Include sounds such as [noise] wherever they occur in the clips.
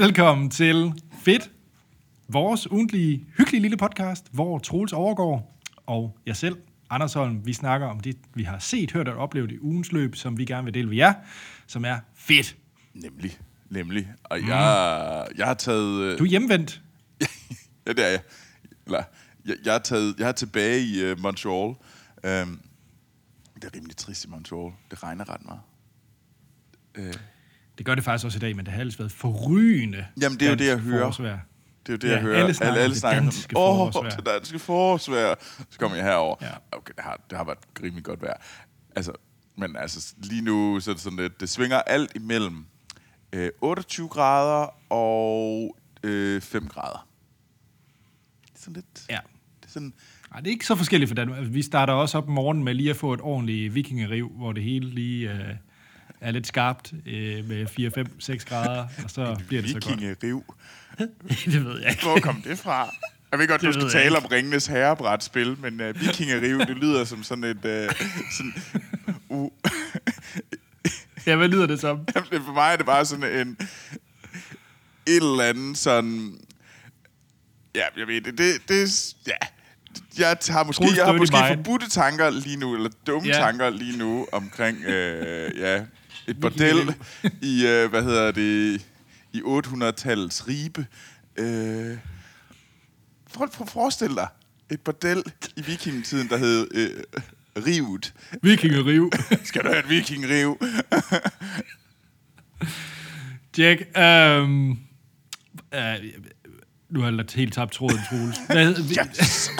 Velkommen til Fedt, vores ugentlige, hyggelige lille podcast, hvor Troels overgår, og jeg selv, Anders Holm, vi snakker om det, vi har set, hørt og oplevet i ugens løb, som vi gerne vil dele med jer, som er fedt. Nemlig, nemlig. Og jeg, jeg har taget... øh, Du er hjemvendt. [laughs] ja, det er jeg. Eller, jeg, jeg, har taget, jeg er tilbage i uh, Montreal. Um, det er rimelig trist i Montreal. Det regner ret meget. Uh, Det gør det faktisk også i dag, men det har ellers været forrygende. Jamen, det er jo det, jeg hører. Forsvær. det er jo det, Ja, jeg hører. alle snakker om det snakker danske Åh, forårsvejr." det danske forårsvejr. Så kommer jeg herover. Ja. Okay, det har, det har været rimelig godt vejr. Altså, men altså, lige nu så er det sådan lidt, det svinger alt imellem øh, 28 grader og øh, 5 grader. Det er sådan lidt... Ja. Det er sådan, Ej, det er ikke så forskelligt for Danmark. Vi starter også op om morgenen med lige at få et ordentligt vikingeriv, hvor det hele lige øh, er lidt skarpt øh, med 4, 5, 6 grader, og så bliver det så godt. vikingeriv. [laughs] det ved jeg ikke. Hvor kom det fra? Jeg ved godt, Det du skal tale om Ringenes Herrebrætspil, men uh, vikingeriv, det lyder som sådan et... Uh, sådan, uh, [laughs] Ja, hvad lyder det som? Jamen, for mig er det bare sådan en... Et eller andet sådan... Ja, jeg ved det. Det, det ja. Jeg har måske, jeg har måske Mind. forbudte tanker lige nu, eller dumme ja. tanker lige nu omkring, øh, ja, et bordel [laughs] i, øh, hvad hedder det, i 800-tallets Ribe. Øh, prøv, prøv at forestille dig et bordel i vikingetiden, der hed øh, Rivet. Vikingeriv. [laughs] Skal du have et vikingriv? [laughs] Jack, øhm, øh, nu har jeg helt tabt tråden, Troels. Hvad Yes.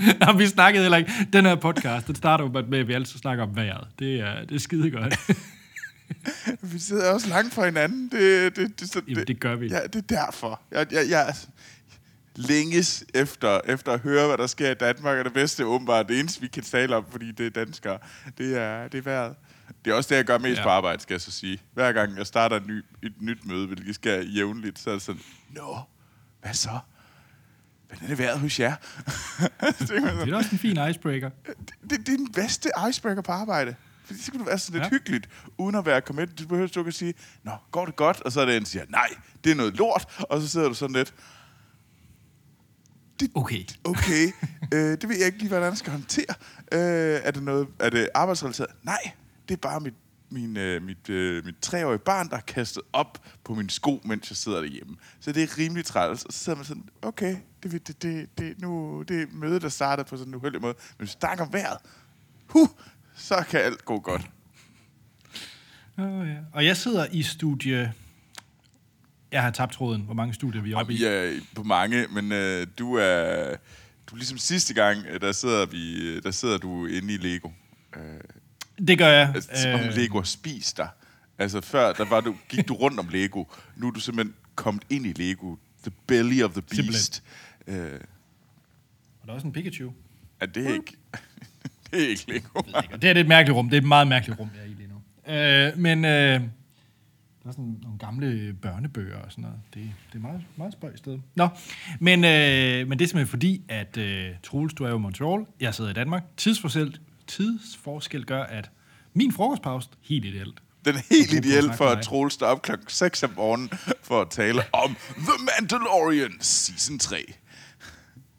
[laughs] Jamen, vi snakkede heller ikke. Den her podcast, den starter jo med, at vi altid snakker om vejret. Det er, det er skide godt. [laughs] Vi sidder også langt fra hinanden. Det, det, det, så, Jamen, det gør vi. Ja, det er derfor. Jeg, jeg, jeg længes efter, efter at høre, hvad der sker i Danmark, er det bedste åbenbart det eneste, vi kan tale om, fordi det er danskere. Det er, det er vejret. Det er også det, jeg gør mest Ja. på arbejde, skal jeg så sige. Hver gang jeg starter et, ny, et nyt møde, hvilket sker jævnligt, så er det sådan, Nå, hvad så? Hvordan er det vejret hos jer? [laughs] det, er sådan, Det er også en fin icebreaker. det, det er den bedste icebreaker på arbejde. Fordi så kan du være sådan lidt Ja. hyggeligt, uden at være kommet. Du behøver du kan sige, Nå, går det godt? Og så er det en, der siger, nej, det er noget lort. Og så sidder du sådan lidt, Okay. okay, [laughs] øh, det ved jeg ikke lige, hvordan jeg skal håndtere. Øh, er, det noget, er det arbejdsrelateret? Nej, det er bare mit, min, øh, mit, øh, mit treårige barn, der har kastet op på min sko, mens jeg sidder derhjemme. Så det er rimelig træls. Og så sidder man sådan, okay, det, det, det, det, nu, det er møde, der starter på sådan en uheldig måde. Men hvis vi snakker om vejret, huh, så kan alt gå godt. Oh, ja. Og jeg sidder i studie... Jeg har tabt tråden. Hvor mange studier vi er oppe i? er på mange, men øh, du er... Du ligesom sidste gang, øh, der sidder, vi, der sidder du inde i Lego. Øh, Det gør jeg. Altså, som om Øh, Lego har spist dig. Altså før, der var du, gik du rundt om Lego. Nu er du simpelthen kommet ind i Lego. The belly of the beast. Øh, Og der er også en Pikachu. er det ikke... [laughs] det er ikke Lego. Og det er et mærkeligt rum. Det er et meget mærkeligt rum, jeg er i lige nu. Øh, men øh, der er sådan nogle gamle børnebøger og sådan noget. Det, det er meget, meget spøjt sted. Nå, men, øh, men det er simpelthen fordi, at øh, Troels, du er jo i Montreal. Jeg sidder i Danmark. Tidsforskel, tidsforskel gør, at min frokostpause, helt ideelt. Den er helt ideel for at står op klokken 6 om morgenen for at tale om The Mandalorian Season 3.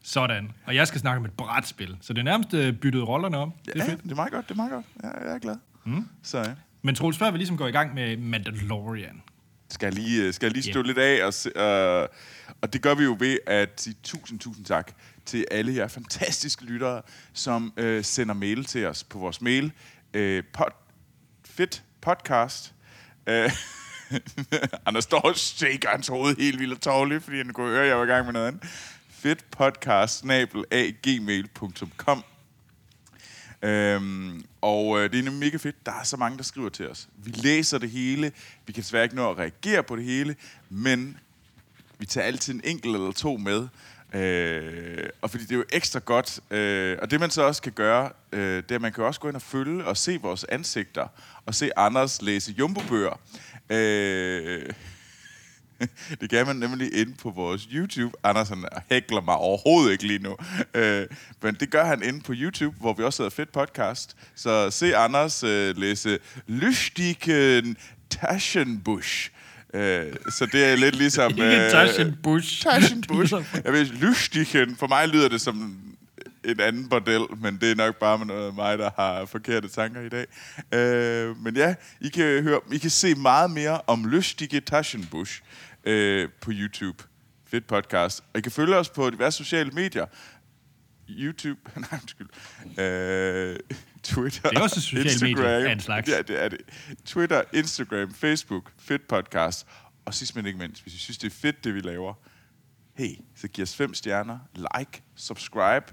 Sådan. Og jeg skal snakke om et brætspil. Så det er nærmest øh, byttet rollerne om. Det er Ja, fedt. det er meget godt, det er meget godt. Jeg, jeg er glad. Mm. Så ja. Men Troels, før vi ligesom går i gang med Mandalorian. skal jeg lige, øh, skal jeg lige Ja. stå lidt af, og, se, øh, og det gør vi jo ved at sige tusind, tusind tak til alle jer fantastiske lyttere, som øh, sender mail til os på vores mail. Øh, pod, fit podcast. Øh, [laughs] Anders står og shaker hans hoved helt vildt og tårligt, fordi han kunne høre, at jeg var i gang med noget andet. Fedtpodcast, gmail.com. Øhm, og øh, det er nemlig mega fedt. Der er så mange, der skriver til os. Vi læser det hele. Vi kan desværre ikke nå at reagere på det hele, men vi tager altid en enkelt eller to med. Øh, og fordi det er jo ekstra godt. Øh, og det man så også kan gøre, øh, det er, at man kan også gå ind og følge og se vores ansigter. Og se Anders læse jumbobøger. Øh, [laughs] det kan man nemlig inde på vores YouTube. Andersen hækler mig overhovedet ikke lige nu. Øh, men det gør han inde på YouTube, hvor vi også hedder Fedt Podcast. Så se Anders øh, læse Lystigen Taschenbusch. Øh, så det er lidt ligesom... Ikke Taschenbusch. Taschenbusch. [laughs] Jeg ved, Lystichen. For mig lyder det som en anden bordel, men det er nok bare noget mig, der har forkerte tanker i dag. Øh, men ja, I kan, høre, I kan se meget mere om Lystige Taschenbusch øh, på YouTube. Fedt podcast. Og I kan følge os på diverse sociale medier. YouTube, [laughs] nej, undskyld. Øh, Twitter, Det er også et socialt Instagram. medie af en slags. Ja, det er det. Twitter, Instagram, Facebook, Fedt Podcast. Og sidst men ikke mindst, hvis I synes, det er fedt, det vi laver, hey, så giv os fem stjerner, like, subscribe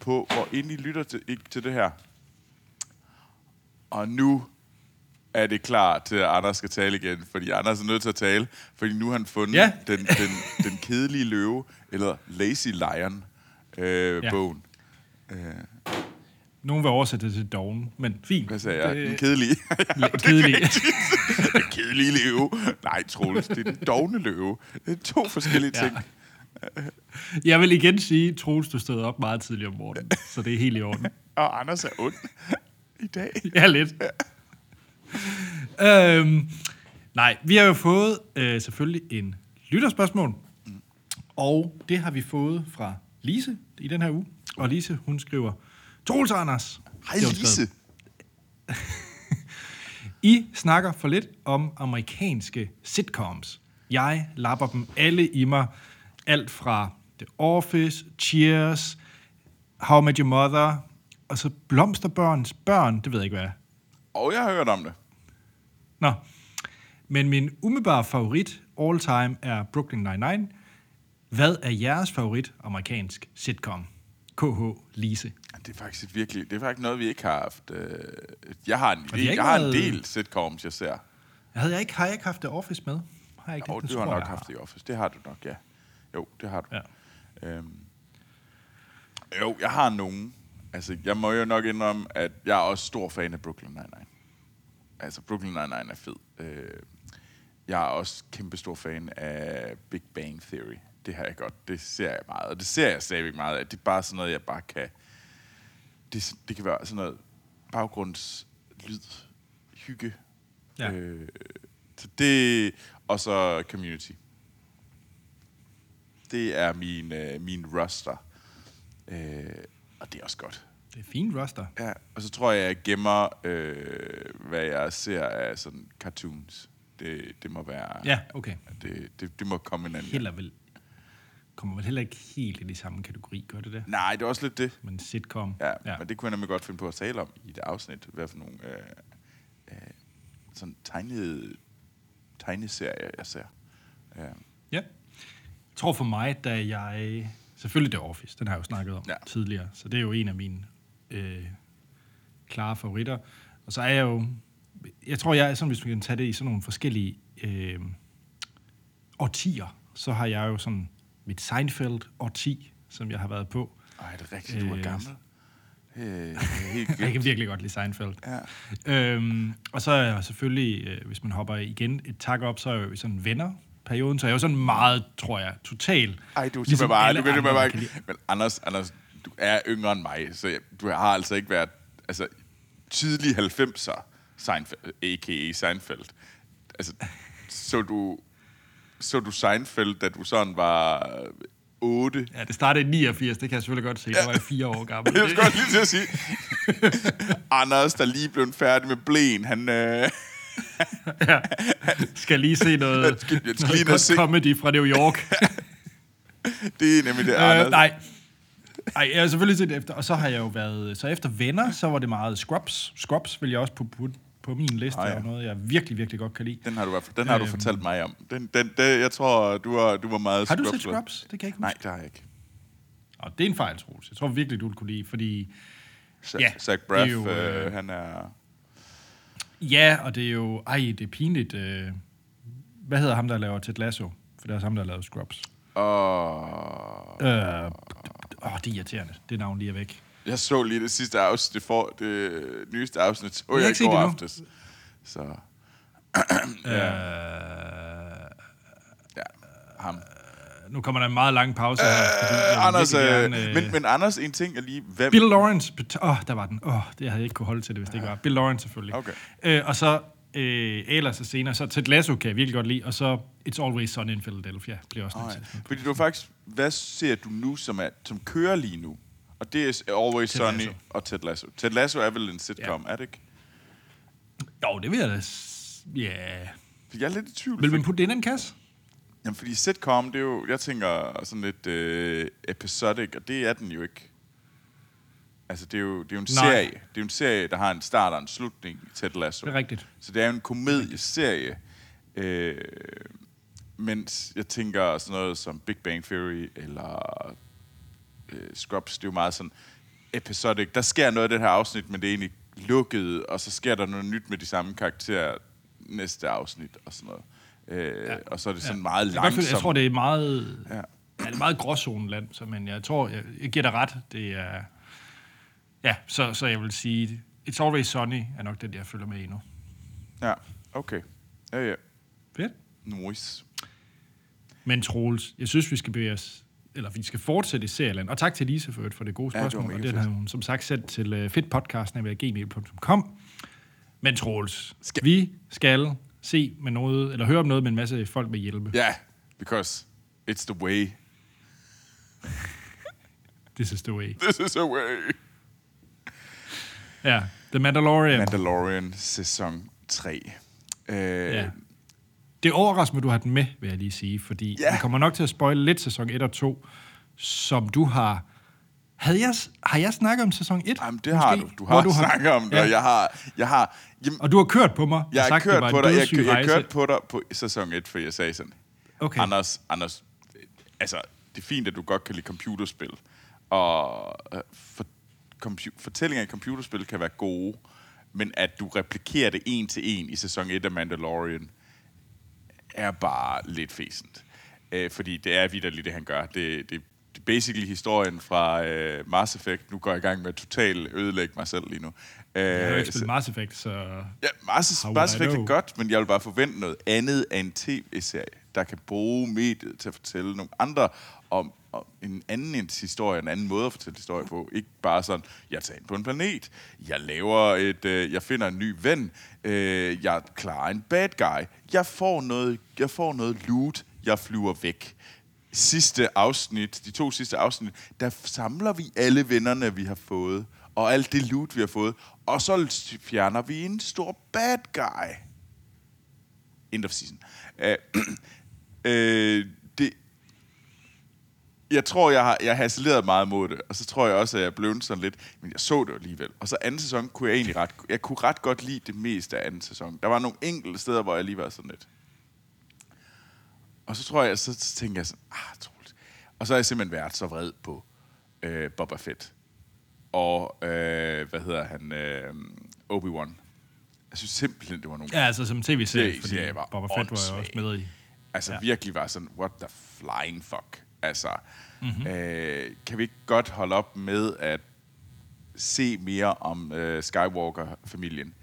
på, hvor ind I lytter til, ikke til det her. Og nu er det klar til, at Anders skal tale igen, fordi Anders er nødt til at tale, fordi nu har han fundet Ja. den, den, den kedelige løve, eller Lazy Lion, øh, Ja. bogen. Nogen vil oversætte det til doven, men fint. Hvad sagde jeg? Den [laughs] [laughs] Det- kedelige. Kedelig. [laughs] den kedelige løve. Nej, Troels, det er den dogne løve. Det er to forskellige Ja. ting. Jeg vil igen sige, Troels, du stod op meget tidligt om morgenen, så det er helt i orden. Og Anders er ond i dag. Ja, lidt. øhm, nej, vi har jo fået øh, selvfølgelig en lytterspørgsmål, og det har vi fået fra Lise i den her uge. Og Lise, hun skriver, Troels Anders. Hej. Lise. [laughs] I snakker for lidt om amerikanske sitcoms. Jeg lapper dem alle i mig. Alt fra The Office, Cheers, How I Met Your Mother, og så Blomsterbørns børn, det ved jeg ikke, hvad er. Og jeg har hørt om det. Nå. Men min umiddelbare favorit all time er Brooklyn Nine-Nine. Hvad er jeres favorit amerikansk sitcom? KH Lise. Det er faktisk virkelig, det er faktisk noget, vi ikke har haft. øh, Jeg har en, ikke jeg har en del sitcoms, jeg ser. Havde jeg ikke, har jeg ikke haft The Office med? Har jeg ikke Og det? du har nok jeg, haft det i Office. Det har du nok, ja. Jo, det har du. Ja. Øhm. Jo, jeg har nogen. Altså, jeg må jo nok indrømme, at jeg er også stor fan af Brooklyn Nine-Nine. Altså, Brooklyn Nine-Nine er fed. Øh, jeg er også kæmpe stor fan af Big Bang Theory. Det har jeg godt. Det ser jeg meget. Og det ser jeg stadigvæk meget af. Det er bare sådan noget, jeg bare kan... Det, det kan være sådan noget baggrundslyd, hygge. Ja. Øh, så det... Og så Community. Det er min, øh, min roster. Øh, og det er også godt. Det er fint roster. Ja, og så tror jeg, jeg gemmer, øh, hvad jeg ser af sådan cartoons. Det, det må være... Ja, okay. Det, det, det må komme en anden. Heller vel, kommer vel heller ikke helt i de samme kategori, gør det det? Nej, det er også lidt det. Men sitcom. Ja, ja, men det kunne jeg nemlig godt finde på at tale om i det afsnit. Hvad for nogle øh, øh, sådan tegnede, tegneserier, jeg ser. Ja. Ja. Jeg tror for mig, da jeg... Selvfølgelig The Office, den har jeg jo snakket om Ja. ja. tidligere, så det er jo en af mine øh, klare favoritter. Og så er jeg jo... Jeg tror, jeg er sådan, hvis vi kan tage det i sådan nogle forskellige øh, årtier, så har jeg jo sådan mit Seinfeld-årti, som jeg har været på. Ej, det er rigtigt, du er Øh, gammel. Øh, [laughs] jeg kan virkelig godt lide Seinfeld. Ja. Øhm, og så er jeg selvfølgelig, øh, hvis man hopper igen et tak op, så er jeg jo sådan venner perioden, så er jeg jo sådan meget, tror jeg, total. Ej, du Ligesom bare... Du kan bare ikke... Men Anders, Anders, du er yngre end mig, så du har altså ikke været... Altså, tidlige 90'er Seinfeld, a.k.a. Seinfeld. Altså, så du... Så du Seinfeld, da du sådan var 8? Ja, det startede i 89, det kan jeg selvfølgelig godt se. Der var jeg fire år gammel. [laughs] Jeg skulle også lige til at sige... [laughs] Anders, der lige blev færdig med blæen, han... Øh, [laughs] skal lige se noget, Jeg skal- jeg skal lige noget og godt se- comedy fra New York. det er nemlig det, Anders. øh, nej. Ej, jeg har selvfølgelig set efter. Og så har jeg jo været... Så efter venner, så var det meget Scrubs. Scrubs vil jeg også på, på, min liste, Ah, ja. ja. og noget, jeg virkelig, virkelig godt kan lide. Den har du, den har du Øhm. fortalt mig om. Den, den, den, jeg tror, du var, du var meget Har du set. Scrubs? Det kan jeg ikke huske. Nej, det har jeg ikke. Og det er en fejl, Troels. Jeg tror virkelig, du ville kunne lide, fordi... Sa- Ja, Zach det er Braff, jo, øh, øh, han er... Ja, og det er jo... Ej, det er pinligt. Øh, hvad hedder ham, der laver Ted Lasso? For det er ham, der har lavet Scrubs. Og... Øh, åh, det er irriterende. Det navn lige er væk. Jeg så lige det sidste afsnit, det, for, det nyeste afsnit, så jeg ikke i går aftes. Så [clears throat] Ja. Øh, ja, ham. nu kommer der en meget lang pause her. jeg vil Øh, Anders, øh, gerne, øh, men, men Anders, en ting er lige... Hvem, Bill Lawrence. Åh, oh, der var den. Åh, oh, det havde jeg ikke kunne holde til det, hvis det ikke var. Bill Lawrence selvfølgelig. Okay. Øh, og så Øh, ellers så senere, så Ted Lasso kan jeg virkelig godt lide, og så It's Always Sunny in Philadelphia bliver også Oh, ja. Fordi du faktisk, hvad ser du nu, som, er, som kører lige nu? Og det er Always Ted Sunny Lasso. og Ted Lasso. Ted Lasso er vel en sitcom, ja. er det ikke? Jo, det vil jeg da... s- Ja... For jeg er lidt i tvivl. Vil man putte det ind i en kasse? jamen, fordi sitcom, det er jo, jeg tænker sådan lidt øh, episodic, og det er den jo ikke. Altså, det er jo, det er jo en Nej. serie. Det er jo en serie, der har en start og en slutning, Ted Lasso. Det er rigtigt. Så det er jo en komedieserie. Øh, mens jeg tænker sådan noget som Big Bang Theory eller øh, Scrubs, det er jo meget sådan episodic. Der sker noget i det her afsnit, men det er egentlig lukket, og så sker der noget nyt med de samme karakterer næste afsnit og sådan noget. Øh, ja. Og så er det sådan ja. meget Jeg, langsomt. jeg tror, det er meget... Ja. Ja. Det er meget gråzoneland, så, men jeg tror, jeg, jeg giver dig ret. Det er... Ja, så, så jeg vil sige, It's Always Sunny er nok den, jeg følger med i nu. Ja, okay. Ja, ja. Fedt. Nice. Men Troels, jeg synes, vi skal bevæge os, eller vi skal fortsætte i serieland. Og tak til Lise for, for det gode Ja, det spørgsmål. og den har hun som sagt sendt til uh, fedtpodcast.gmail.com. Men Troels, Skal- vi skal se med noget, eller høre om noget med en masse folk med hjelme. Ja, yeah, because it's the way. [laughs] This is the way. This is the way. Ja, The Mandalorian. Mandalorian sæson 3. Øh, Ja. Det overrasker mig, at du har den med, vil jeg lige sige, fordi Ja. vi kommer nok til at spoile lidt sæson 1 og 2, som du har... Havde jeg, har jeg snakket om sæson 1? Jamen, det har du. Du har, du har snakket om det, ja. og jeg har... Jeg har jamen, Og du har kørt på mig. jeg har sagt, kørt på dig. Jeg, jeg, jeg kørte på dig på sæson 1, for jeg sagde sådan, Okay. Anders, Anders, altså, det er fint, at du godt kan lide computerspil, og øh, for, compu- fortællinger i computerspil kan være gode, men at du replikerer det en til en i sæson 1 af Mandalorian, er bare lidt fæsent. Øh, fordi det er vidderligt, det han gør. Det, det, det er basically historien fra øh, Mass Effect. Nu går jeg i gang med at totalt ødelægge mig selv lige nu. Øh, Jeg har jo ikke spillet Mass Effect, så... Ja, Mass, Mass Effect er godt, men jeg vil bare forvente noget andet af en tv-serie, der kan bruge mediet til at fortælle nogle andre om, om en anden historie, en anden måde at fortælle historie på. Ikke bare sådan, jeg tager ind på en planet, jeg laver et, øh, jeg finder en ny ven, øh, jeg klarer en bad guy, jeg får noget, jeg får noget loot, jeg flyver væk. Sidste afsnit, de to sidste afsnit, der samler vi alle vennerne, vi har fået, og alt det loot, vi har fået, og så fjerner vi en stor bad guy. End of season. Uh, [clears throat] øh, det, jeg tror, jeg har, jeg har hasseleret meget mod det, og så tror jeg også, at jeg blev sådan lidt, men jeg så det alligevel. Og så anden sæson kunne jeg egentlig ret, jeg kunne ret godt lide det meste af anden sæson. Der var nogle enkelte steder, hvor jeg lige var sådan lidt. Og så tror jeg, så, så tænker jeg sådan, ah, Troels. Og så har jeg simpelthen været så vred på øh, Boba Fett. Og, øh, hvad hedder han, øh, Obi-Wan. Jeg synes simpelthen, det var nogle Ja, altså som tv-serie, fordi var Boba Fett var jo også med i. Altså ja. Virkelig var sådan, what the flying fuck. Altså, Mhm. mm-hmm. øh, kan vi ikke godt holde op med at se mere om øh, Skywalker-familien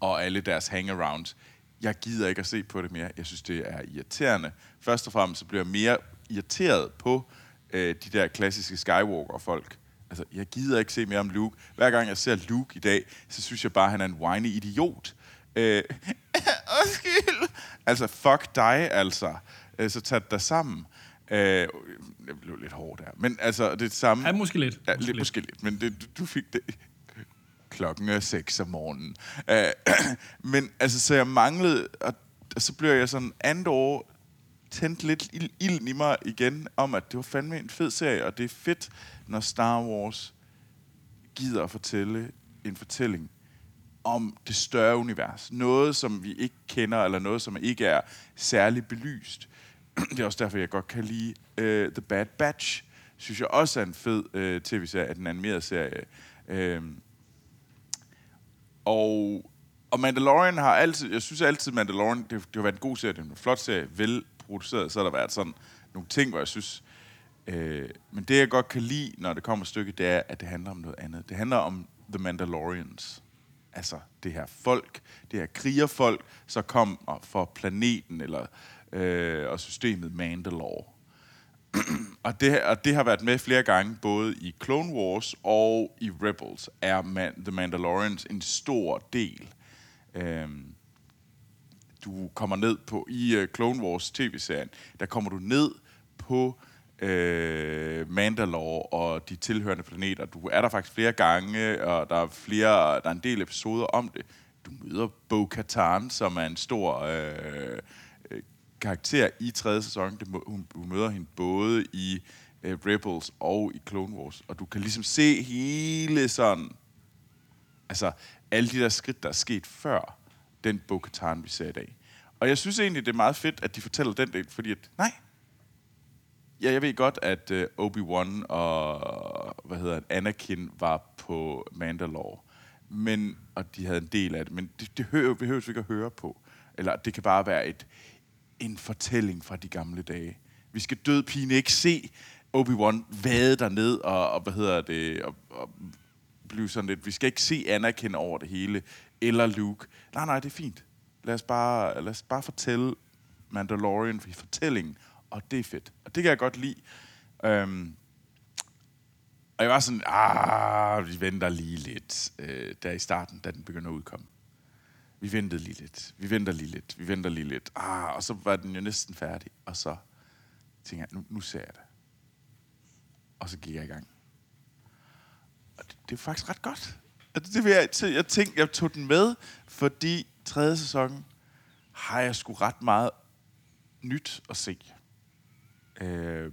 og alle deres hangarounds? Jeg gider ikke at se på det mere. Jeg synes, det er irriterende. Først og fremmest så bliver jeg mere irriteret på øh, de der klassiske Skywalker-folk. Altså, jeg gider ikke se mere om Luke. Hver gang jeg ser Luke i dag, så synes jeg bare, at han er en whiny idiot. Øh, [laughs] undskyld. Altså, fuck dig, altså. Øh, så tag dig sammen. Øh, jeg blev lidt hård der. Men altså, det er det samme. Ja, måske lidt. Ja, Måske lidt, måske lidt. Men det, du, du fik det. Klokken er 6 om morgenen. Øh, [clears throat] men altså, så jeg manglede, og, og så blev jeg sådan andet år tændt lidt ild, ilden i mig igen, om at det var fandme en fed serie, og det er fedt, når Star Wars gider at fortælle en fortælling om det større univers. Noget, som vi ikke kender, eller noget, som ikke er særlig belyst. [clears throat] Det er også derfor, jeg godt kan lide uh, The Bad Batch. Synes jeg også er en fed uh, tv-serie, den animerede serie. Uh, og, og Mandalorian har altid, jeg synes altid, Mandalorian, det, det har været en god serie, det er en flot serie, velproduceret, så har der været sådan nogle ting, hvor jeg synes, øh, men det jeg godt kan lide, når det kommer et stykke, det er, at det handler om noget andet. Det handler om The Mandalorians. Altså det her folk, det her krigerfolk, så kom for planeten eller øh, og systemet Mandalore. [clears throat] Og det, og det har været med flere gange, både i Clone Wars og i Rebels, er Man, The Mandalorians en stor del. Øhm, du kommer ned på, i uh, Clone Wars tv-serien, der kommer du ned på øh, Mandalore og de tilhørende planeter. Du er der faktisk flere gange, og der er, flere, der er en del episoder om det. Du møder Bo-Katan, som er en stor øh, øh karakter i tredje sæson. Det, hun, hun, du møder hende både i øh, Rebels og i Clone Wars. Og du kan ligesom se hele sådan... Altså, alle de der skridt, der er sket før den Bo-Katan, vi ser i dag. Og jeg synes egentlig, det er meget fedt, at de fortæller den del, fordi at, nej, Ja, jeg ved godt, at uh, Obi-Wan og hvad hedder det, Anakin var på Mandalore. Men, og de havde en del af det, men det, det hører, behøver vi ikke at høre på. Eller det kan bare være et, en fortælling fra de gamle dage. Vi skal død pine ikke se Obi-Wan vade derned og, og hvad hedder det, og, og blive sådan lidt, vi skal ikke se Anakin over det hele, eller Luke. Nej, nej, det er fint. Lad os bare, lad os bare fortælle Mandalorian fortællingen, og det er fedt. Og det kan jeg godt lide. Øhm, og jeg var sådan, ah, vi venter lige lidt, øh, der i starten, da den begynder at udkomme. Vi ventede lige lidt, vi venter lige lidt, vi venter lige lidt. Ah, og så var den jo næsten færdig, og så tænkte jeg, nu, nu ser jeg det. Og så gik jeg i gang. Og det, det er faktisk ret godt. Altså, det vil jeg, så jeg tænkte, jeg tog den med, fordi tredje sæson har jeg sgu ret meget nyt at se. Øh,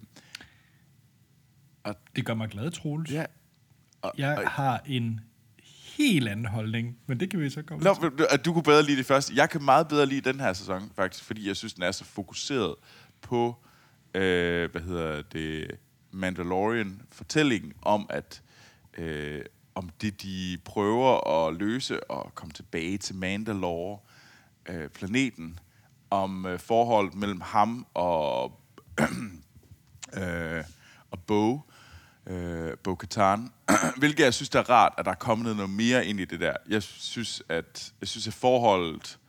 Det gør mig glad, Troels. ja. Og, Jeg og, har en helt anden holdning, men det kan vi så komme Nå, til. du kunne bedre lide det første. Jeg kan meget bedre lide den her sæson, faktisk, fordi jeg synes, den er så fokuseret på, øh, hvad hedder det, Mandalorian-fortællingen om, at øh, om det, de prøver at løse og komme tilbage til Mandalore, øh, planeten, om øh, forholdet mellem ham og [clears throat] øh, og Bo, øh, Bo Katan, [clears throat] hvilket jeg synes, der er rart, at der er kommet noget mere ind i det der. Jeg synes, at, jeg synes, at forholdet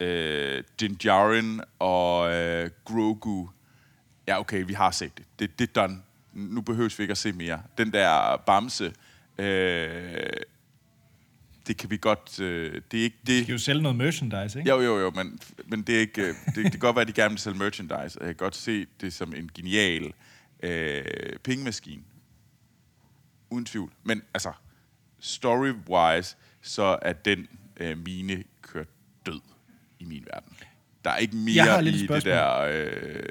øh, Din Djarin og øh, Grogu, ja okay, vi har set det. Det, det er done. Nu behøves vi ikke at se mere. Den der bamse, øh, det kan vi godt... Øh, det er ikke det... De skal jo sælge noget merchandise, ikke? Jo, jo, jo, men, men det, er ikke, øh, det, det kan godt være, at de gerne vil sælge merchandise, og jeg kan godt se det som en genial øh, pengemaskine. Uden tvivl. Men altså, story-wise, så er den øh, mine kørt død i min verden. Der er ikke mere i et det der øh,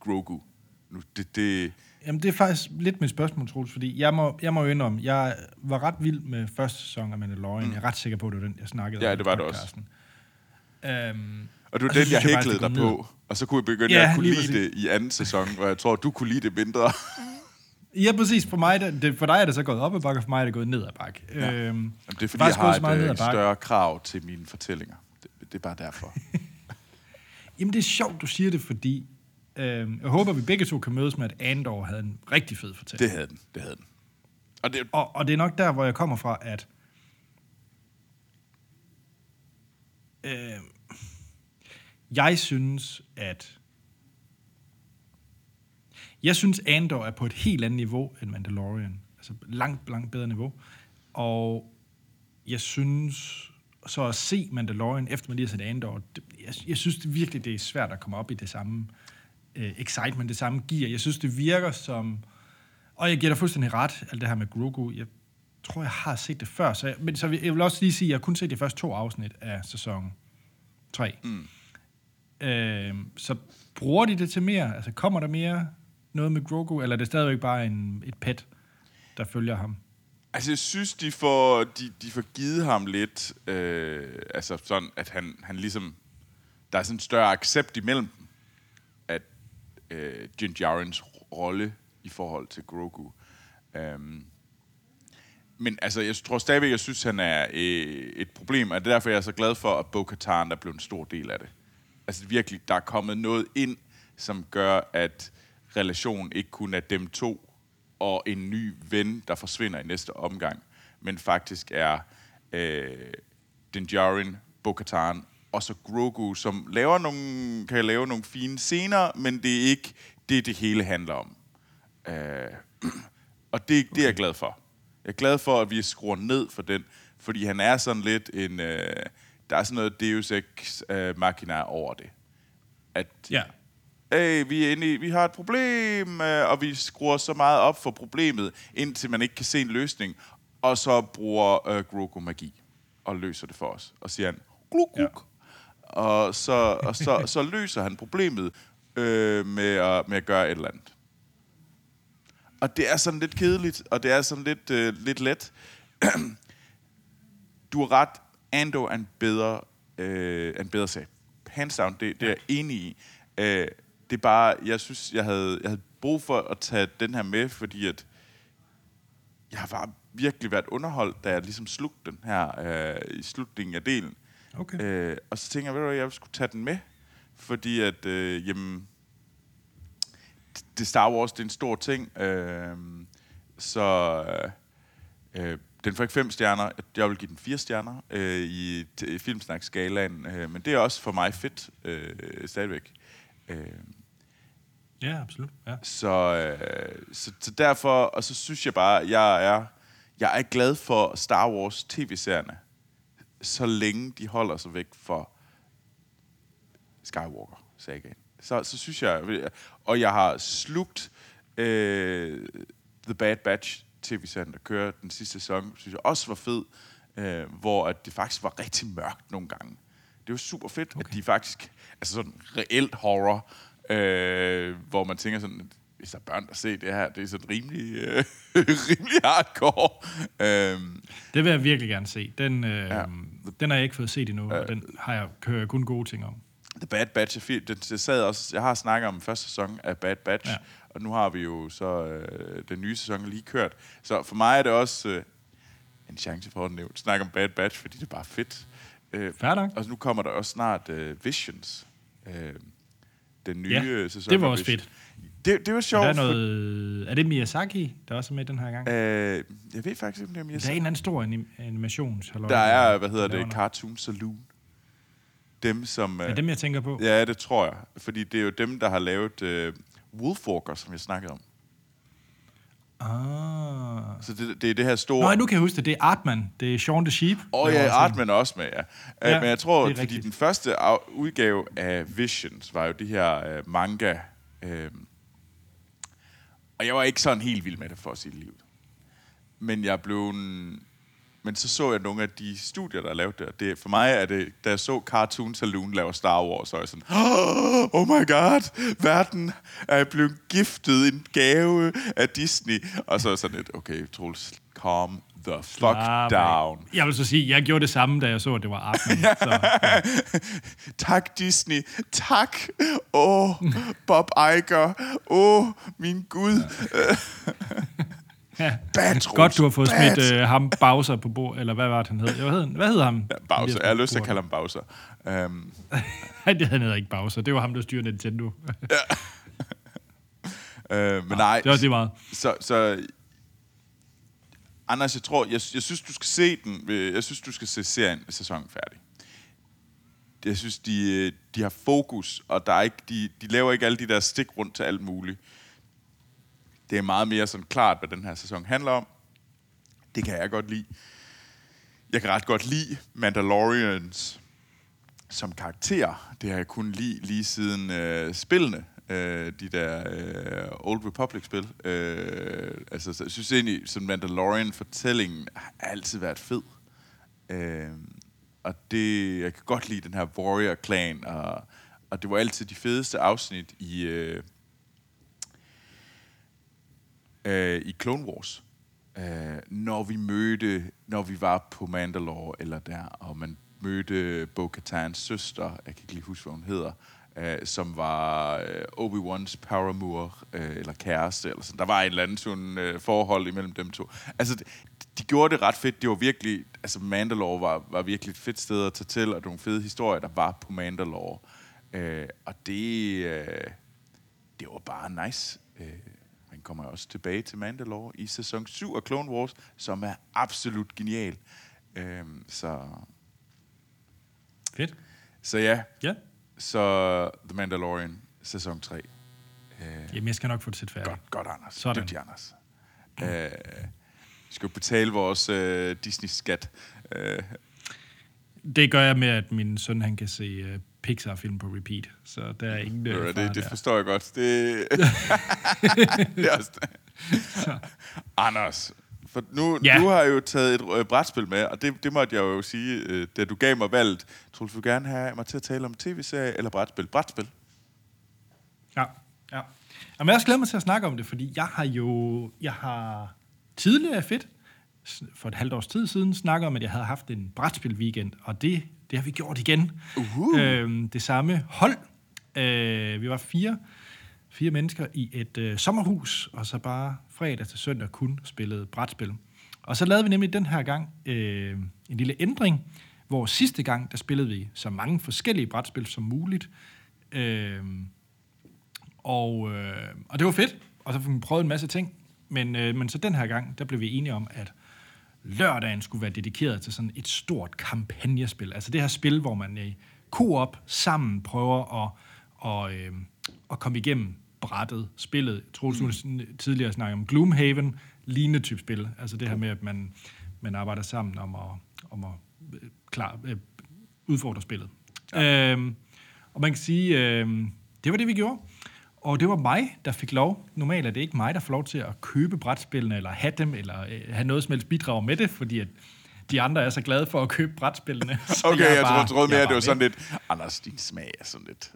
Grogu. Nu, det, det, Jamen, det er faktisk lidt mit spørgsmål, Troels, fordi jeg må, jeg må jo indrømme, jeg var ret vild med første sæson af Mandalorian. Mm. Jeg er ret sikker på, at det var den, jeg snakkede Ja, om det i var det også. Øhm, og det var Og den, jeg hæklede det dig på. Og så kunne jeg begynde Ja, at kunne lide præcis. det i anden sæson, hvor jeg tror, du kunne lide det mindre. ja, præcis. For, mig, det, det, for dig er det så gået op ad bakke, og for mig er det gået ned ad bakke. Ja. Øhm, Jamen, det er fordi, jeg har et ad øh, større krav til mine fortællinger. Det, det er bare derfor. [laughs] Jamen, det er sjovt, du siger det, fordi øhm, jeg håber, vi begge to kan mødes med, at Andor havde en rigtig fed fortælling. Det havde den, det havde den. Og det, Og, og det er nok der, hvor jeg kommer fra, at øh, jeg synes, at jeg synes, Andor er på et helt andet niveau end Mandalorian. Altså langt, langt bedre niveau. Og jeg synes, så at se Mandalorian, efter man lige har set Andor, det, jeg, jeg synes det virkelig, det er svært at komme op i det samme øh, excitement, det samme gear. Jeg synes, det virker som... Og jeg giver dig fuldstændig ret, alt det her med Grogu. Jeg tror, jeg har set det før. Så jeg, men så vil- jeg vil også lige sige, at jeg kun set de første to afsnit af sæson 3. Mm. Øh, så bruger de det til mere? Altså kommer der mere noget med Grogu, eller er det stadigvæk bare en, et pet, der følger ham? altså, jeg synes, de får, de, de får givet ham lidt, øh, altså sådan, at han, han ligesom, der er sådan en større accept imellem dem, øh, Jin Jarens rolle i forhold til Grogu. Øhm, men altså, jeg tror stadigvæk, jeg synes, han er øh, et problem, og det er derfor, jeg er så glad for, at Bo-Katan er blevet en stor del af det. Altså virkelig, der er kommet noget ind, som gør, at relationen ikke kun er dem to og en ny ven, der forsvinder i næste omgang, men faktisk er øh, Din Djarin, Bo-Katan og så Grogu, som laver nogle, kan lave nogle fine scener, men det er ikke det, det hele handler om. Øh, [clears throat] og det, det er jeg glad for. Jeg er glad for, at vi skruer ned for den, fordi han er sådan lidt en... Øh, der er sådan noget Deus Ex uh, Machina over det. At, Ja. hey, vi, er inde i, vi har et problem, øh, og vi skruer så meget op for problemet, indtil man ikke kan se en løsning, og så bruger øh, Grogu magi og løser det for os. Og siger han, gluk, gluk. Ja. Og, så, og så, så løser han problemet øh, med, at, med at gøre et eller andet. Og det er sådan lidt kedeligt, og det er sådan lidt, øh, lidt let. [clears throat] du har ret. Ando er en bedre, øh, en bedre sag. Hands down, det, det er jeg enig i. Øh, det er bare, jeg synes, jeg havde, jeg havde brug for at tage den her med, fordi at jeg har bare virkelig været underholdt, da jeg ligesom slugte den her øh, i slutningen af delen. Okay. Øh, og så tænker jeg, ved du jeg skulle tage den med, fordi at, øh, jamen, det Star Wars, det er en stor ting, øh, så øh, den får ikke fem stjerner, jeg vil give den fire stjerner øh, i, i filmsnak-skalaen, øh, men det er også for mig fedt øh, stadigvæk. Øh, Ja, absolut. Ja. så, øh, så, så derfor, og så synes jeg bare, jeg er, jeg er glad for Star Wars tv-serierne, så længe de holder sig væk for Skywalker sagaen. Så, så synes jeg, og jeg har slugt øh, The Bad Batch tv-serien, der kører den sidste sæson, synes jeg også var fed, øh, hvor at det faktisk var rigtig mørkt nogle gange. Det var super fedt, okay. at de faktisk, altså sådan reelt horror, øh, hvor man tænker sådan, hvis der er børn, der ser det her, det er sådan rimelig, øh, [laughs] rimelig hardcore. Øh, Det vil jeg virkelig gerne se. Den, øh, Ja. den har jeg ikke fået set endnu, og den har jeg hørt kun gode ting om. The Bad Batch er fint. Det, det sad også, jeg har snakket om første sæson af Bad Batch, ja. Og nu har vi jo så øh, den nye sæson lige kørt. Så for mig er det også øh, en chance for at nævne, snakke om Bad Batch, fordi det er bare fedt. Øh, nok. og nu kommer der også snart øh, Visions. Øh, den nye Ja, øh, sæson. det var også Visions. fedt. Det, det var sjovt. Der er, noget, er det Miyazaki, der også er med den her gang? Øh, jeg ved faktisk ikke, om det er Der er en Miyazaki. anden stor anim- animations. Der er, hvad hedder der det. Cartoon Saloon. Dem, som... Er Øh, dem, jeg tænker på? Ja, det tror jeg. Fordi det er jo dem, der har lavet øh, Wolfwalker, som jeg snakkede om. Ah. Så det, det er det her store... Nå, nu kan jeg huske det. Det er Artman. Det er Shaun the Sheep. Åh oh, Der ja, Artman er også med, ja. Ja, Men jeg tror, fordi rigtigt. den første udgave af Visions var jo det her øh, manga. Øh, og jeg var ikke sådan helt vild med det for at sige livet. Men jeg blev... En, men så så jeg nogle af de studier, der lavede det. og det. For mig er det, da jeg så Cartoon Saloon lave Star Wars, så var jeg sådan, oh my god, verden er blevet giftet en gave af Disney. Og så er jeg sådan lidt, okay, Troels, calm the fuck af. down. Jeg vil så sige, jeg gjorde det samme, da jeg så, at det var Artman. så, [laughs] tak Disney, tak. Åh, oh, Bob Iger. Åh, oh, min Gud. [laughs] ja. Bad, Godt, du har fået bad. smidt øh, ham Bowser på bord, eller hvad var det, han hed? Hvad hed, hvad hed ham? Ja, Bowser. Jeg har lyst til at kalde ham Bowser. Um, [laughs] Nej, det hed ikke Bowser. Det var ham, der styrede Nintendo. uh, men nej, Det også lige meget. så, så Anders, jeg tror, jeg, jeg synes, du skal se den. Øh, jeg synes, du skal se serien sæsonen færdig. Jeg synes, de, øh, de har fokus, og der er ikke, de, de laver ikke alle de der stik rundt til alt muligt. Det er meget mere sådan klart, hvad den her sæson handler om. Det kan jeg godt lide. Jeg kan ret godt lide Mandalorians som karakter. Det har jeg kun lige lige siden øh, spillene. Øh, de der øh, Old Republic-spil. Øh, altså, så jeg synes egentlig, sådan Mandalorian-fortællingen har altid været fed. Øh, og det, jeg kan godt lide den her Warrior-klan, og, og det var altid de fedeste afsnit i, øh, øh, i Clone Wars. Øh, når vi mødte, når vi var på Mandalore eller der, og man mødte Bo-Katans søster, jeg kan ikke lige huske, hvad hun hedder, øh, som var øh, Obi-Wans paramour, øh, eller kæreste, eller sådan. Der var et eller andet sådan, øh, forhold imellem dem to. Altså, de, de gjorde det ret fedt. Det var virkelig, altså Mandalore var, var virkelig et fedt sted at tage til, og nogle fede historier, der var på Mandalore. Øh, og det, øh, det var bare nice. Øh, man kommer også tilbage til Mandalore i sæson 7 af Clone Wars, som er absolut genial. Øh, så, Fedt. så ja, Ja. Så The Mandalorian, sæson 3. Øh, Jamen, jeg skal nok få det set færdigt. godt, godt, Anders. Sådan. Dygtig, Anders. Øh, vi skal jo betale vores øh, Disney-skat. Øh, Det gør jeg med, at min søn han kan se uh, Pixar-film på repeat, så der er ingen uh, det, det, det forstår jeg godt. Det, [laughs] [laughs] det er også Anders, for nu, Ja. du har jo taget et øh, brætspil med, og det, det måtte jeg jo sige, øh, da du gav mig valget. Tror du, du vil gerne have mig til at tale om tv-serie eller brætspil? Brætspil. Ja, ja. Jamen, jeg også glædet mig til at snakke om det, fordi jeg har jo, jeg har tidligere fedt, for et halvt års tid siden, snakket om, at jeg havde haft en brætspil-weekend, og det, det har vi gjort igen. Uhu. Øhm, det samme hold. Øh, vi var fire, fire mennesker i et øh, sommerhus, og så bare fredag til søndag kun spillede brætspil. Og så lavede vi nemlig den her gang øh, en lille ændring, hvor sidste gang, der spillede vi så mange forskellige brætspil som muligt. Øh, og, øh, og det var fedt, og så fik vi prøvet en masse ting. Men, øh, men så den her gang, der blev vi enige om, at lørdagen skulle være dedikeret til sådan et stort kampagnespil. Altså det her spil, hvor man i koop sammen prøver at, og, øh, at komme igennem brættet, spillet. Troels, mm. tidligere snakket om Gloomhaven, lignende type spil. Altså det her med, at man, man arbejder sammen om at, om at øh, klar, øh, udfordre spillet. Ja. Øhm, og man kan sige, øh, det var det, vi gjorde. Og det var mig, der fik lov. Normalt er det ikke mig, der får lov til at købe brætspillene, eller have dem, eller øh, have noget som helst bidrag med det, fordi at de andre er så glade for at købe brætspillene. [laughs] Okay, er jeg, bare- troede, mere, jeg er at det var sådan lidt... Anders, din smag er sådan lidt...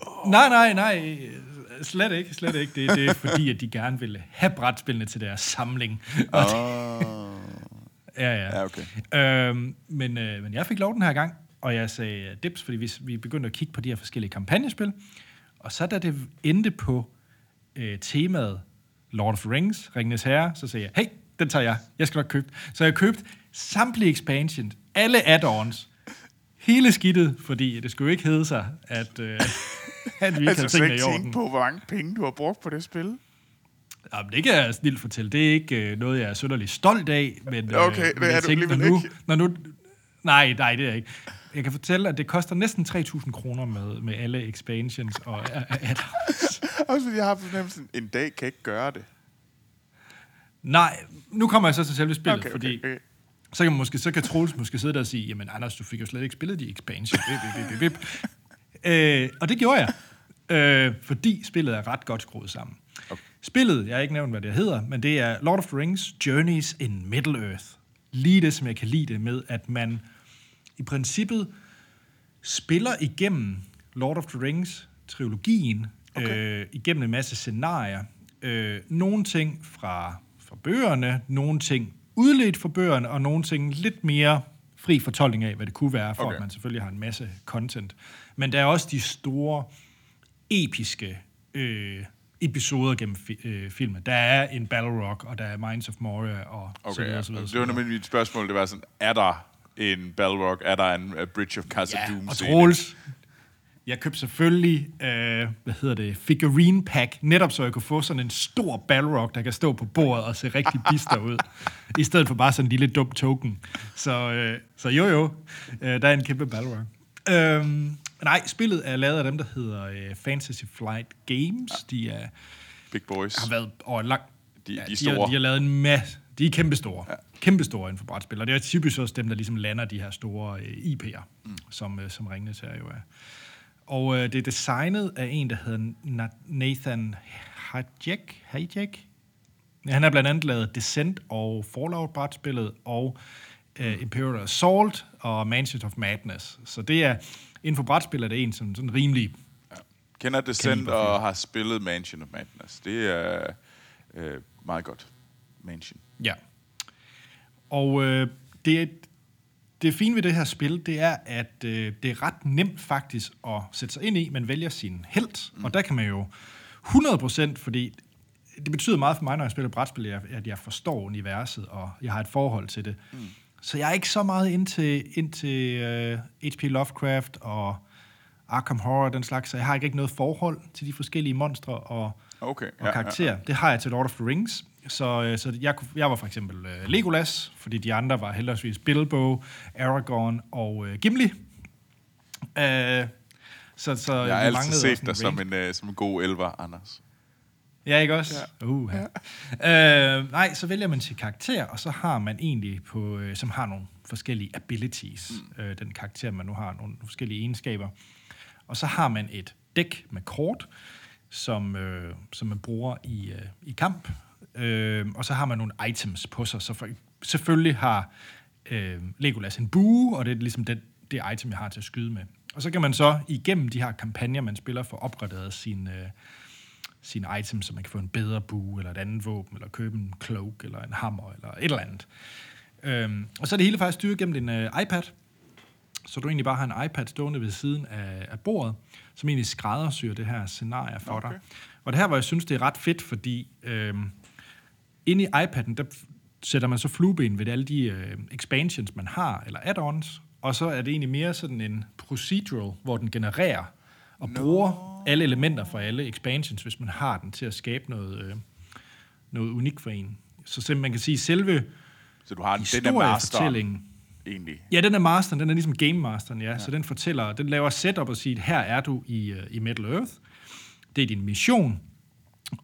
med. Nej, nej, nej. Slet ikke, slet ikke. Det, det er fordi, at de gerne ville have brætspillene til deres samling. Oh. Ja, ja. Ja, okay. Øhm, men, øh, men jeg fik lov den her gang, og jeg sagde øh, dips, fordi vi, vi begyndte at kigge på de her forskellige kampagnespil. Og så da det endte på øh, temaet Lord of Rings, Ringenes Herre, så sagde jeg, hey, den tager jeg. Jeg skal nok købe. Så jeg købte samtlige expansions, alle add-ons, hele skidtet, fordi det skulle jo ikke hedde sig, at, øh, [laughs] at vi ikke Altså, havde tingene i orden. på, hvor mange penge du har brugt på det spil. Jamen, det kan jeg snilt fortælle. Det er ikke øh, noget, jeg er synderlig stolt af. Men, øh, Okay, det men er jeg du tænkte, når nu, ikke. Når nu, nej, nej, det er ikke. Jeg kan fortælle, at det koster næsten 3.000 kroner med, med alle expansions og add-ons. [laughs] Også fordi jeg har fornemmelsen, en dag kan jeg ikke gøre det. Nej, nu kommer jeg så til selve spillet, Okay, fordi okay, så kan, måske, så kan Troels måske sidde der og sige, jamen Anders, du fik jo slet ikke spillet de expansions. Øh, og det gjorde jeg, øh, fordi spillet er ret godt skruet sammen. Okay. Spillet, jeg har ikke nævnt, hvad det hedder, men det er Lord of the Rings Journeys in Middle-earth. Lige det, som jeg kan lide det med, at man i princippet spiller igennem Lord of the Rings-trilogien, okay. øh, igennem en masse scenarier. Øh, nogle ting fra, fra bøgerne, nogle ting udledt fra bøgerne, og nogle ting lidt mere fri fortolkning af, hvad det kunne være, for okay. At man selvfølgelig har en masse content. Men der er også de store, episke øh, episoder gennem fi- øh, filmen. Der er en Battle Rock, og der er Minds of Moria, og så Okay, videre, ja. så videre, så Det var nemlig mit spørgsmål. Det var sådan, er der en Battle Rock? Er der en uh, Bridge of Casa Ja, Doom og scene? Troels, jeg købte selvfølgelig, øh, hvad hedder det, figurine pack, netop så jeg kunne få sådan en stor Battle Rock, der kan stå på bordet og se rigtig bister ud, i stedet for bare sådan en lille dum token. Så, øh, så jo jo, øh, der er en kæmpe Battle Rock. Øhm, nej, spillet er lavet af dem, der hedder øh, Fantasy Flight Games. De er, Big Boys. har været over lang... De- de er de, har, store. de har lavet en masse... De er kæmpe store. Ja. Kæmpe store inden for brætspil. Og det er typisk også dem, der ligesom lander de her store øh, IP'er, mm. som, øh, som Ringnes her jo er. Og øh, det er designet af en, der hedder Na- Nathan Hajek. Hajek? Ja, Han har blandt andet lavet Descent og Fallout-brætspillet, og øh, Imperial Assault og Mansions of Madness. Så det er, inden for brætspil er det en, som sådan rimelig Kender Descent og har spillet Mansion of Madness. Det er øh, meget godt. Mansion. Ja. Og øh, det, er- det fine ved det her spil, det er, at øh, det er ret nemt faktisk at sætte sig ind i. Man vælger sin held, mm. og der kan man jo 100%, fordi det betyder meget for mig, når jeg spiller brætspil, at jeg- forstår universet, og jeg har et forhold til det. Mm. Så jeg er ikke så meget ind til, ind til uh, H.P. Lovecraft og Arkham Horror og den slags, så jeg har ikke noget forhold til de forskellige monstre og, Okay, og ja, ja, karakterer. Det har jeg til Lord of the Rings. Så, øh, så jeg, kunne- jeg var for eksempel uh, Legolas, fordi de andre var heldigvis Bilbo, Aragorn og uh, Gimli. Uh, så, så Jeg har altid set dig som en, øh, som en god elver, Anders. Ja, ikke også? Ja. Uh, ja. Øh, nej, så vælger man sin karakter, og så har man egentlig på, øh, som har nogle forskellige abilities, mm. øh, den karakter, man nu har, nogle forskellige egenskaber. Og så har man et dæk med kort, som, øh, som man bruger i, øh, i kamp. Øh, og så har man nogle items på sig. Så for, selvfølgelig har øh, Legolas en bue, og det er ligesom det, det item, jeg har til at skyde med. Og så kan man så igennem de her kampagner, man spiller, få opgraderet sin, øh, sine items, så man kan få en bedre bue, eller et andet våben, eller købe en cloak, eller en hammer, eller et eller andet. Øhm, og så er det hele faktisk styret gennem din øh, iPad, så du egentlig bare har en iPad stående ved siden af, af bordet, som egentlig skræddersyr det her scenarie for okay. dig. Og det her, hvor jeg synes, det er ret fedt, fordi øhm, inde i iPad'en, der sætter man så flueben ved alle de øh, expansions, man har, eller add-ons, og så er det egentlig mere sådan en procedural, hvor den genererer og no. bruger alle elementer fra alle expansions, hvis man har den til at skabe noget, øh, noget unikt for en. Så simpelthen man kan sige, selve så du har den, den der master egentlig? Ja, den er masteren, den er ligesom game masteren, ja. ja. Så den fortæller, den laver setup og siger, her er du i, uh, i Middle Earth. Det er din mission.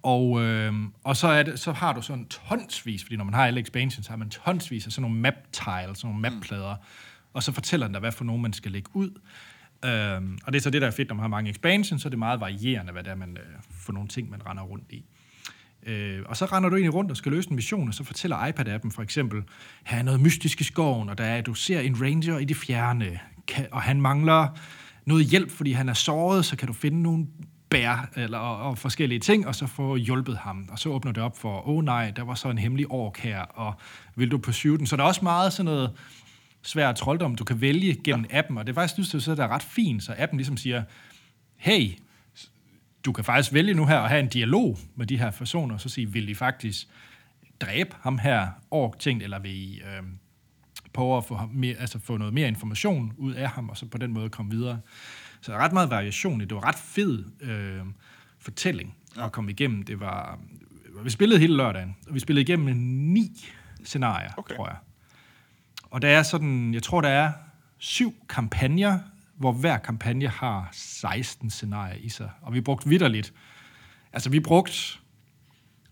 Og, øh, og så, er det, så har du sådan tonsvis, fordi når man har alle expansions, så har man tonsvis af sådan nogle map tiles, sådan nogle mapplader, mm. og så fortæller den dig, hvad for nogen man skal lægge ud. Øhm, og det er så det, der er fedt, når man har mange expansions, så er det meget varierende, hvad det er, man øh, får nogle ting, man render rundt i. Øh, og så render du egentlig rundt og skal løse en mission, og så fortæller iPad-appen for eksempel, her er noget mystisk i skoven, og der er, du ser en ranger i det fjerne, kan, og han mangler noget hjælp, fordi han er såret, så kan du finde nogle bær eller, og, og forskellige ting, og så få hjulpet ham. Og så åbner det op for, åh oh, nej, der var så en hemmelig ork her, og vil du pursue den? Så der er også meget sådan noget svær trolddom, du kan vælge gennem ja. appen, og det er faktisk, synes jeg, der er ret fint, så appen ligesom siger, hey, du kan faktisk vælge nu her at have en dialog med de her personer, så sige, vil de faktisk dræbe ham her ork ting, eller vil I øh, prøve at få, ham mere, altså få noget mere information ud af ham, og så på den måde komme videre. Så der er ret meget variation i det. Det var ret fed øh, fortælling at komme igennem. Det var, vi spillede hele lørdagen, og vi spillede igennem ni scenarier, okay. tror jeg. Og der er sådan, jeg tror, der er syv kampagner, hvor hver kampagne har 16 scenarier i sig. Og vi brugte vidderligt. Altså, vi brugte,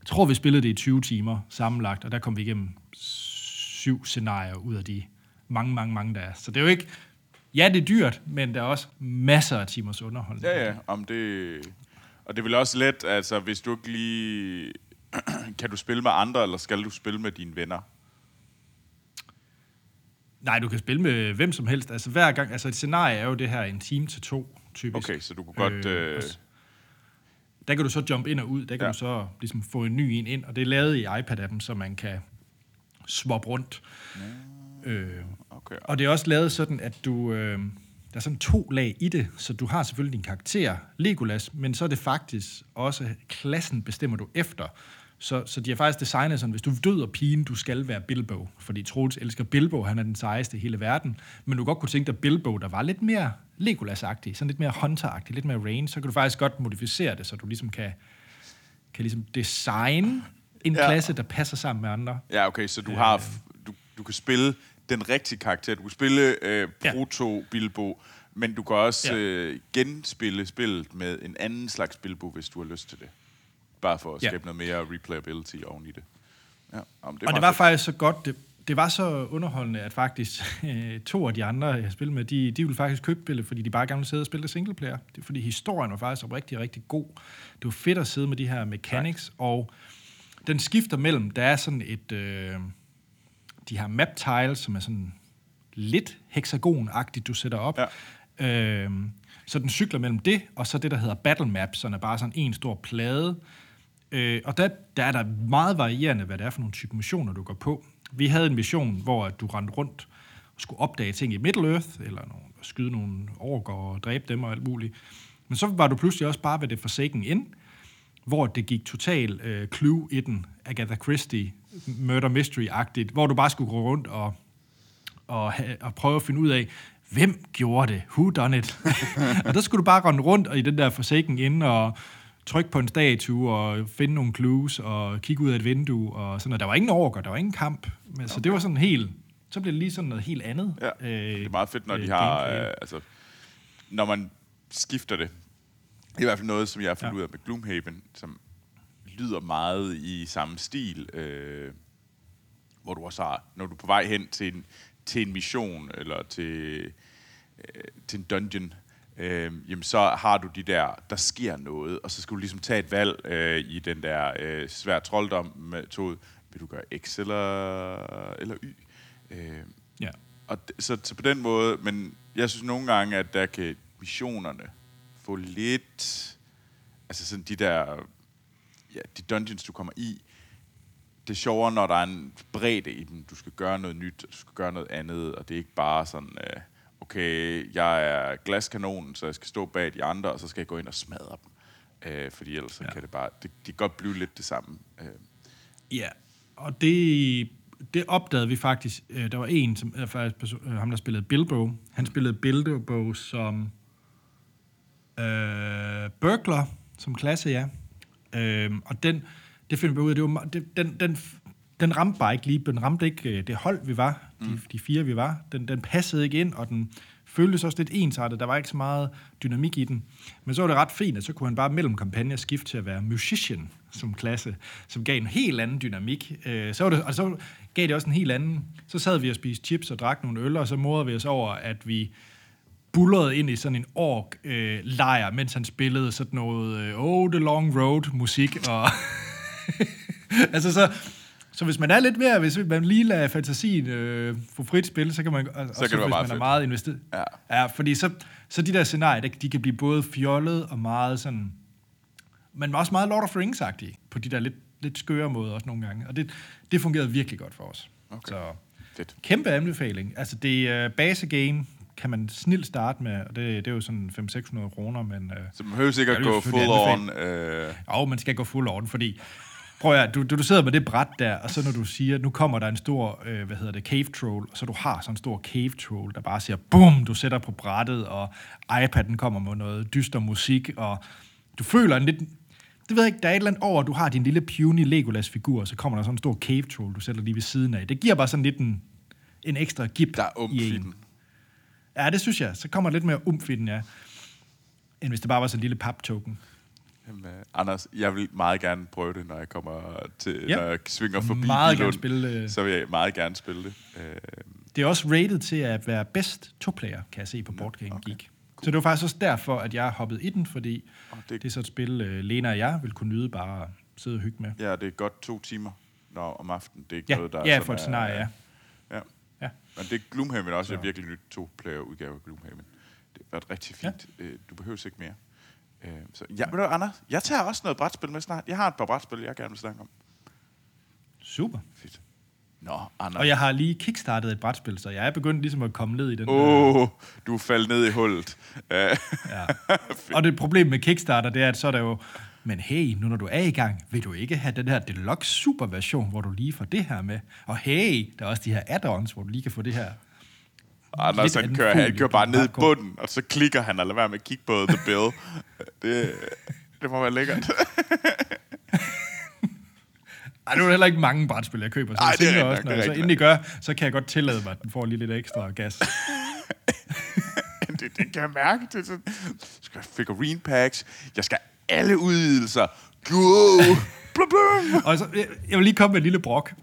jeg tror, vi spillede det i 20 timer sammenlagt, og der kom vi igennem syv scenarier ud af de mange, mange, mange, der er. Så det er jo ikke, ja, det er dyrt, men der er også masser af timers underholdning. Ja, ja, om det, og det er vel også let, altså, hvis du ikke lige, [clears throat] kan du spille med andre, eller skal du spille med dine venner? Nej, du kan spille med hvem som helst. Altså hver gang, altså et scenarie er jo det her en time til to, typisk. Okay, så du kan godt... Øh, øh... Der kan du så jump ind og ud, der kan ja. du så ligesom få en ny en ind, og det er lavet i iPad-appen, så man kan swap rundt. Ja. Øh, okay. Og det er også lavet sådan, at du... Øh, der er sådan to lag i det, så du har selvfølgelig din karakter, Legolas, men så er det faktisk også klassen bestemmer du efter. Så, så de har faktisk designet sådan, hvis du død pigen, du skal være Bilbo. Fordi Troels elsker Bilbo, han er den sejeste i hele verden. Men du godt kunne tænke dig Bilbo, der var lidt mere Legolas-agtig, sådan lidt mere Hunter-agtig, lidt mere range, så kan du faktisk godt modificere det, så du ligesom kan, kan ligesom designe en ja. klasse, der passer sammen med andre. Ja, okay, så du øh, har du, du kan spille den rigtige karakter. Du kan spille øh, proto-Bilbo, ja. men du kan også ja. øh, genspille spillet med en anden slags Bilbo, hvis du har lyst til det. Bare for at skabe ja. noget mere replayability oven i det. Ja, om det og det var fedt. faktisk så godt, det, det var så underholdende, at faktisk [laughs] øh, to af de andre, jeg spillede med, de, de ville faktisk købe spillet, fordi de bare gerne ville sidde og spille singleplayer. Det er fordi historien var faktisk rigtig, rigtig god. Det var fedt at sidde med de her mechanics, right. og den skifter mellem, der er sådan et, øh, de her map tiles, som er sådan lidt hexagonagtigt, du sætter op. Ja. Øh, så den cykler mellem det, og så det, der hedder battle maps, som er bare sådan en stor plade, Øh, og der, der er der meget varierende, hvad det er for nogle type missioner, du går på. Vi havde en mission, hvor du rendte rundt og skulle opdage ting i Middle-earth, eller nogle, skyde nogle orker og dræbe dem og alt muligt. Men så var du pludselig også bare ved det Forsaken ind, hvor det gik total øh, clue i den, Agatha Christie, murder mystery-agtigt, hvor du bare skulle gå rundt og, og, og prøve at finde ud af, hvem gjorde det? Who done it? [laughs] og der skulle du bare rende rundt og i den der Forsaken ind og trykke på en statue og finde nogle clues og kigge ud af et vindue og sådan noget. Der var ingen orker, der var ingen kamp. Men, okay. Så det var sådan helt... Så blev det lige sådan noget helt andet. Ja, øh, det er meget fedt, når øh, de har... Øh, altså, når man skifter det. Det er i hvert fald noget, som jeg har fundet ja. ud af med Gloomhaven, som lyder meget i samme stil, øh, hvor du også har, når du er på vej hen til en, til en mission, eller til, øh, til en dungeon, øh, jamen så har du de der, der sker noget, og så skal du ligesom tage et valg øh, i den der øh, svær trolddom metode. Vil du gøre X eller, eller Y? Øh, Ja. og d- så, så på den måde, men jeg synes nogle gange, at der kan missionerne få lidt, altså sådan de der, ja, de dungeons, du kommer i, det er sjovere, når der er en bredde i dem. Du skal gøre noget nyt, du skal gøre noget andet, og det er ikke bare sådan, øh, okay, jeg er glaskanonen, så jeg skal stå bag de andre, og så skal jeg gå ind og smadre dem. Øh, fordi ellers Ja. kan det bare, det, det kan godt blive lidt det samme. Øh, Ja, og det, det opdagede vi faktisk. Øh, Der var en, som, øh, faktisk, perso- øh, ham der spillede Bilbo. Han spillede Bilbo som øh, burglar, som klasse, ja. Øh, og den, det finder vi ud af, det var, det, den, den, den ramte bare ikke lige, den ramte ikke øh, det hold, vi var, de, de fire, vi var. Den, den passede ikke ind, og den føltes også lidt ensartet. Der var ikke så meget dynamik i den. Men så var det ret fint, at så kunne han bare mellem kampagner skifte til at være musician som klasse, som gav en helt anden dynamik. Øh, så var det, og så gav det også en helt anden... Så sad vi og spiste chips og drak nogle øl, og så morede vi os over, at vi bullerede ind i sådan en ork øh, mens han spillede sådan noget øh, Oh, the long road musik, og [laughs] altså så, så hvis man er lidt mere, hvis man lige lader fantasien øh, få frit spil, så kan man, og, og kan være hvis meget man er fedt. meget investeret. Ja. ja, fordi så, så de der scenarier, der- de kan blive både fjollet og meget sådan, men også meget Lord of the Rings-agtige, på de der lidt, lidt skøre måder også nogle gange. Og det, det fungerede virkelig godt for os. Okay. Så fedt. kæmpe anbefaling. Altså det er uh, base game, kan man snilt starte med, og det, det er jo sådan 500-600 kroner, men... Uh, Så man behøver sikkert gå full on. Øh, jo, man skal gå fuld on, fordi... Prøv at du, du, du sidder med det bræt der, og så når du siger, nu kommer der en stor, øh, hvad hedder det, cave troll, og så du har sådan en stor cave troll, der bare siger, bum, du sætter på brættet, og iPad'en kommer med noget dyster musik, og du føler en lidt... Det ved jeg ikke, der er et eller andet over, at du har din lille puny Legolas-figur, og så kommer der sådan en stor cave troll, du sætter lige ved siden af. Det giver bare sådan lidt en, en ekstra gip der er i en. Ja, det synes jeg. Så kommer lidt mere umf i den, ja. End hvis det bare var sådan en lille pap-token. Jamen, øh, Anders, jeg vil meget gerne prøve det, når jeg kommer til, Ja. når jeg svinger forbi Meget gerne Billund, spille, øh. Så vil jeg meget gerne spille det. Øh, Det er også rated til at være bedst to-player, kan jeg se på Board Game okay. Geek. Så det var faktisk også derfor, at jeg hoppede i den, fordi Åh, det, det- det er så et spil, uh, Lena og jeg vil kunne nyde bare at sidde og hygge med. ja, det er godt to timer når, om aftenen. Det er ikke Ja, noget, der ja sådan for et er- scenarie, ja. Ja. Men det er Gloomhaven også Så. er virkelig nyt to-player udgave af Gloomhaven. Det har været rigtig fint. Ja. Du behøver ikke mere. Øh, så, ja, ved du, Anders, jeg tager også noget brætspil med snart. Jeg har et par brætspil, jeg gerne vil snakke om. Super. Fedt. Nå, Anders. Og jeg har lige kickstartet et brætspil, så jeg er begyndt ligesom at komme ned i den der... Åh, oh, du er faldet ned i hullet. Ja. [laughs] Og det problem med Kickstarter, det er, at så er der jo... Men hey, nu når du er i gang, vil du ikke have den her deluxe super version, hvor du lige får det her med? Og hey, der er også de her add-ons, hvor du lige kan få det her Anders, Lidt han kører, han kører bare ned i bunden, og så klikker han og lader være med at kigge på The Bill. [laughs] det, det må være lækkert. [laughs] Ej, nu er der heller ikke mange brætspil, jeg køber. Så Ej, jeg det er rigtigt også, når det jeg så endelig gør, så kan jeg godt tillade mig, at den får lige lidt ekstra gas. [laughs] det, det kan jeg mærke. Det jeg skal have figurine packs. Jeg skal alle udvidelser. Go! [laughs] blum, blum. Og så, jeg, jeg vil lige komme med en lille brok.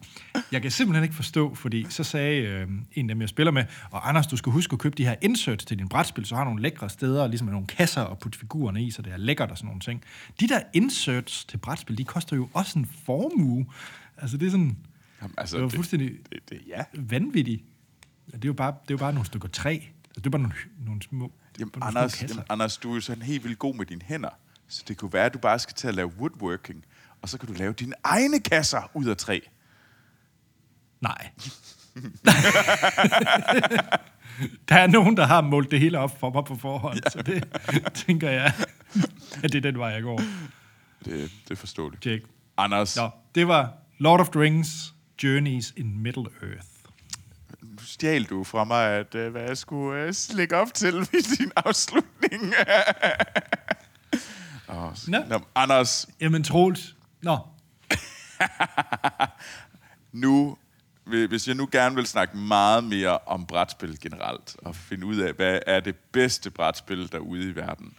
Jeg kan simpelthen ikke forstå, fordi så sagde øh, en af dem, jeg spiller med, og Anders, du skal huske at købe de her inserts til din brætspil, så har nogle lækre steder, ligesom med nogle kasser og putte figurerne i, så det er lækkert og sådan nogle ting. De der inserts til brætspil, de koster jo også en formue. Altså det er sådan, Jamen, altså, det var fuldstændig Det, det, ja. vanvittigt. Det er jo bare, det er jo bare nogle stykker træ. Altså, det er bare nogle, nogle små, Jamen, nogle små Anders, kasser. jamen, Anders, du er jo sådan helt vildt god med dine hænder. Så det kunne være, at du bare skal til at lave woodworking, og så kan du lave dine egne kasser ud af træ. Nej. [laughs] der er nogen, der har målt det hele op for mig på forhånd, ja. så det [laughs] tænker jeg, at det er den vej, jeg går. Det, det er forståeligt. Jake. Anders, Nå, det var Lord of the Rings, Journeys in Middle Earth. nu stjal du fra mig, at, uh, hvad jeg skulle uh, op til i din afslutning. [laughs] oh, Nå. Nå, Anders, Jamen, Troels. Nå, [laughs] nu, hvis jeg nu gerne vil snakke meget mere om brætspil generelt, og finde ud af, hvad er det bedste brætspil derude i verden,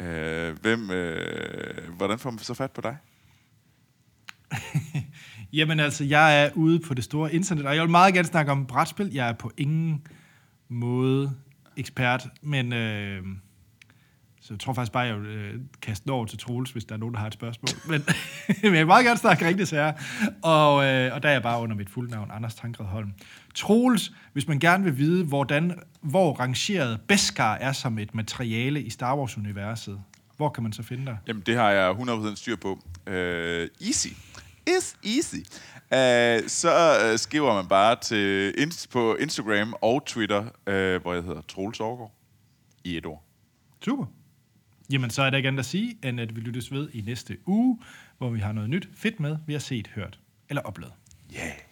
øh, hvem, øh, hvordan får man så fat på dig? [laughs] Jamen altså, jeg er ude på det store internet, og jeg vil meget gerne snakke om brætspil. Jeg er på ingen måde ekspert, men øh, så jeg tror faktisk bare, jeg vil øh, kaste den over til Troels, hvis der er nogen, der har et spørgsmål. Men, [laughs] men jeg vil meget gerne snakke rigtigt her. Og, øh, og der er jeg bare under mit fulde navn, Anders Tankred Holm. Troels, hvis man gerne vil vide, hvordan, hvor rangeret Beskar er som et materiale i Star Wars-universet, hvor kan man så finde dig? Jamen, det har jeg 100% styr på. Uh, easy. Is easy. Uh, så uh, skriver man bare til inst- på Instagram og Twitter, uh, hvor jeg hedder Troels Aargaard, i et ord. Super. Jamen, så er der ikke andet at sige, end at vi lyttes ved i næste uge, hvor vi har noget nyt fedt med, vi har set, hørt eller oplevet. Yeah.